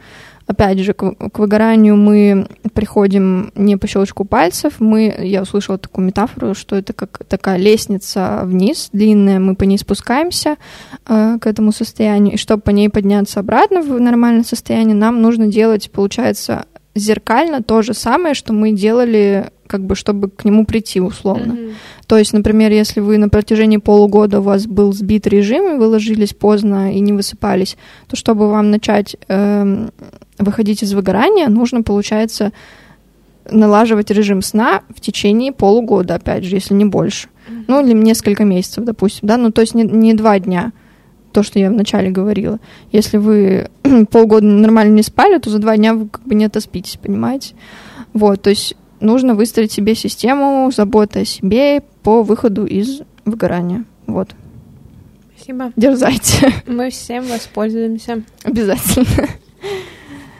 Опять же, к, к выгоранию мы приходим не по щелчку пальцев. Мы, я услышала такую метафору, что это как такая лестница вниз, длинная, мы по ней спускаемся э, к этому состоянию. И чтобы по ней подняться обратно в нормальное состояние, нам нужно делать, получается, зеркально то же самое, что мы делали, как бы, чтобы к нему прийти условно. Mm-hmm. То есть, например, если вы на протяжении полугода у вас был сбит режим, и вы ложились поздно и не высыпались, то чтобы вам начать э, выходить из выгорания, нужно, получается, налаживать режим сна в течение полугода, опять же, если не больше. Mm-hmm. Ну, или несколько месяцев, допустим, да, ну, то есть не, не два дня то, что я вначале говорила. Если вы полгода нормально не спали, то за два дня вы как бы не отоспитесь, понимаете? Вот, то есть нужно выстроить себе систему заботы о себе по выходу из выгорания. Вот. Спасибо. Дерзайте. Мы всем воспользуемся. Обязательно.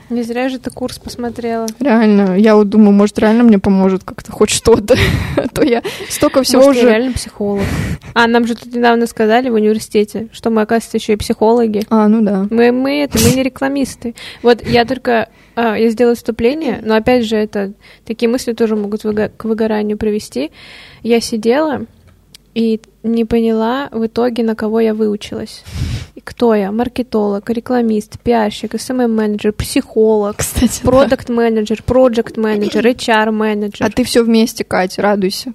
Не зря же ты курс посмотрела. Реально. Я вот думаю, может, реально мне поможет как-то хоть что-то. А то я столько всего может, уже... я реально психолог. А, нам же тут недавно сказали в университете, что мы, оказывается, еще и психологи. А, ну да. Мы, мы это, мы не рекламисты. Вот я только... А, я сделала вступление, но опять же, это такие мысли тоже могут к выгоранию привести. Я сидела и не поняла в итоге, на кого я выучилась. И кто я? Маркетолог, рекламист, пиарщик, SMM-менеджер, психолог, продукт-менеджер, проект-менеджер, HR-менеджер. А ты все вместе, Катя, радуйся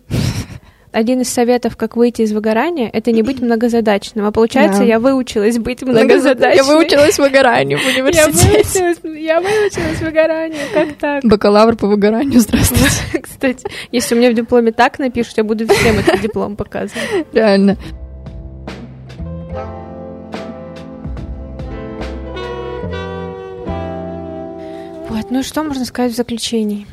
один из советов, как выйти из выгорания, это не быть многозадачным. А получается, да. я выучилась быть многозадачной. Я выучилась выгоранию в университете. Я выучилась, я выучилась выгоранию. Как так? Бакалавр по выгоранию, здравствуйте. Кстати, если у меня в дипломе так напишут, я буду всем этот диплом показывать. Реально. Вот, ну что можно сказать в заключении?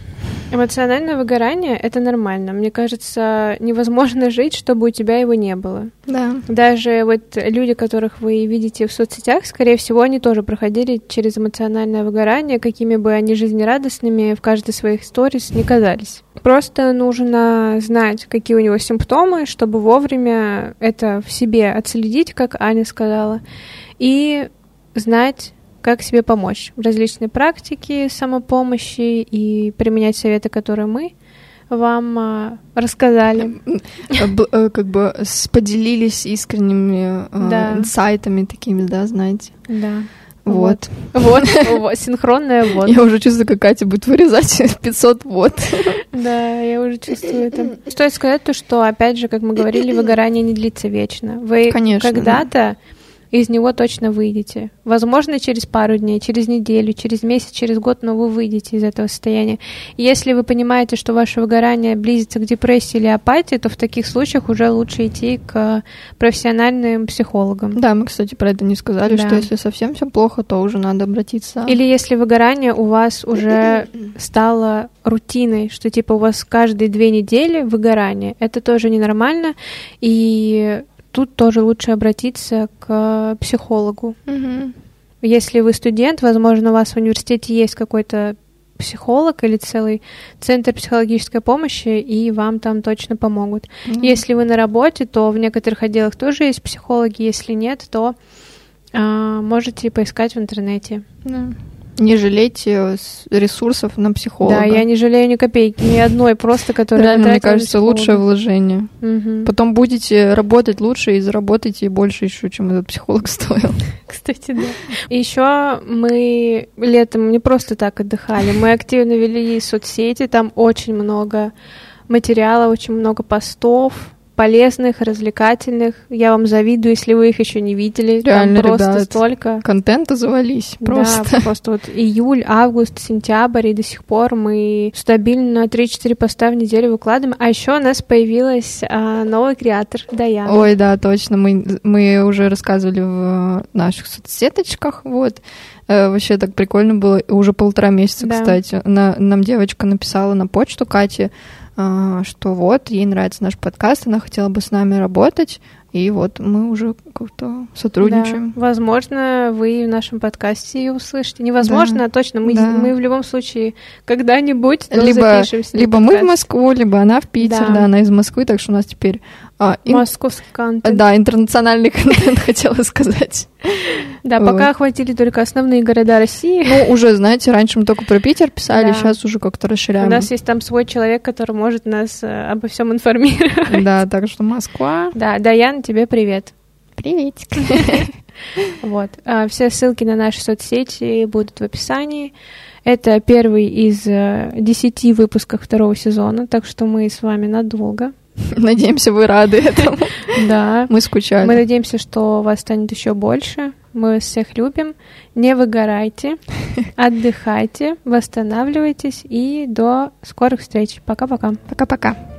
Эмоциональное выгорание — это нормально. Мне кажется, невозможно жить, чтобы у тебя его не было. Да. Даже вот люди, которых вы видите в соцсетях, скорее всего, они тоже проходили через эмоциональное выгорание, какими бы они жизнерадостными в каждой своих сторис не казались. Просто нужно знать, какие у него симптомы, чтобы вовремя это в себе отследить, как Аня сказала, и знать, как себе помочь в различные практики самопомощи и применять советы, которые мы вам а, рассказали. Э, как бы поделились искренними а, да. инсайтами такими, да, знаете? Да. Вот. Вот, вот, синхронная вот. Я уже чувствую, как Катя будет вырезать 500 вот. Да, я уже чувствую это. Стоит сказать то, что, опять же, как мы говорили, выгорание не длится вечно. Вы когда-то из него точно выйдете. Возможно, через пару дней, через неделю, через месяц, через год, но вы выйдете из этого состояния. Если вы понимаете, что ваше выгорание близится к депрессии или апатии, то в таких случаях уже лучше идти к профессиональным психологам. Да, мы, кстати, про это не сказали, да. что если совсем все плохо, то уже надо обратиться. Или если выгорание у вас уже стало рутиной, что типа у вас каждые две недели выгорание, это тоже ненормально, и тут тоже лучше обратиться к психологу. Угу. Если вы студент, возможно, у вас в университете есть какой-то психолог или целый центр психологической помощи, и вам там точно помогут. Mm-hmm. Если вы на работе, то в некоторых отделах тоже есть психологи. Если нет, то а, можете поискать в интернете. Yeah не жалейте ресурсов на психолога. Да, я не жалею ни копейки, ни одной просто, которая Реально, мне кажется, лучшее вложение. Угу. Потом будете работать лучше и заработаете больше еще, чем этот психолог стоил. Кстати, да. И еще мы летом не просто так отдыхали, мы активно вели соцсети, там очень много материала, очень много постов, полезных, развлекательных. Я вам завидую, если вы их еще не видели. Реально, Там просто ребят, столько. Контента завались просто. Да, просто вот июль, август, сентябрь, и до сих пор мы стабильно 3-4 поста в неделю выкладываем. А еще у нас появилась а, новый креатор, Даяна. Ой, да, точно. Мы, мы уже рассказывали в наших соцсеточках. Вот. Э, вообще так прикольно было. Уже полтора месяца, Да. кстати. На- нам девочка написала на почту Кате, что вот, ей нравится наш подкаст, она хотела бы с нами работать. И вот мы уже как-то сотрудничаем. Да. Возможно, вы в нашем подкасте ее услышите. Невозможно, Да. а точно. Мы, Да. мы в любом случае когда-нибудь Либо, либо мы в. Москву, либо она в Питер, Да. да, она из Москвы, так что у нас теперь а, ин- Московский контент. да, интернациональный контент хотела сказать. Да, пока охватили только основные города России. Ну, уже, знаете, раньше мы только про Питер писали, сейчас уже как-то У расширяем. нас есть там свой человек, который может нас э, обо всем информировать. Да, так что Москва. Да, Даян, тебе привет. Приветик. Вот. А, Все ссылки на наши соцсети будут в описании. Это первый из э, десяти выпусков второго сезона, так что мы с вами надолго. Надеемся, вы рады этому. Да. Мы скучали. Мы надеемся, что вас станет еще больше. Мы всех любим. Не выгорайте, отдыхайте, восстанавливайтесь и до скорых встреч. Пока-пока. Пока-пока.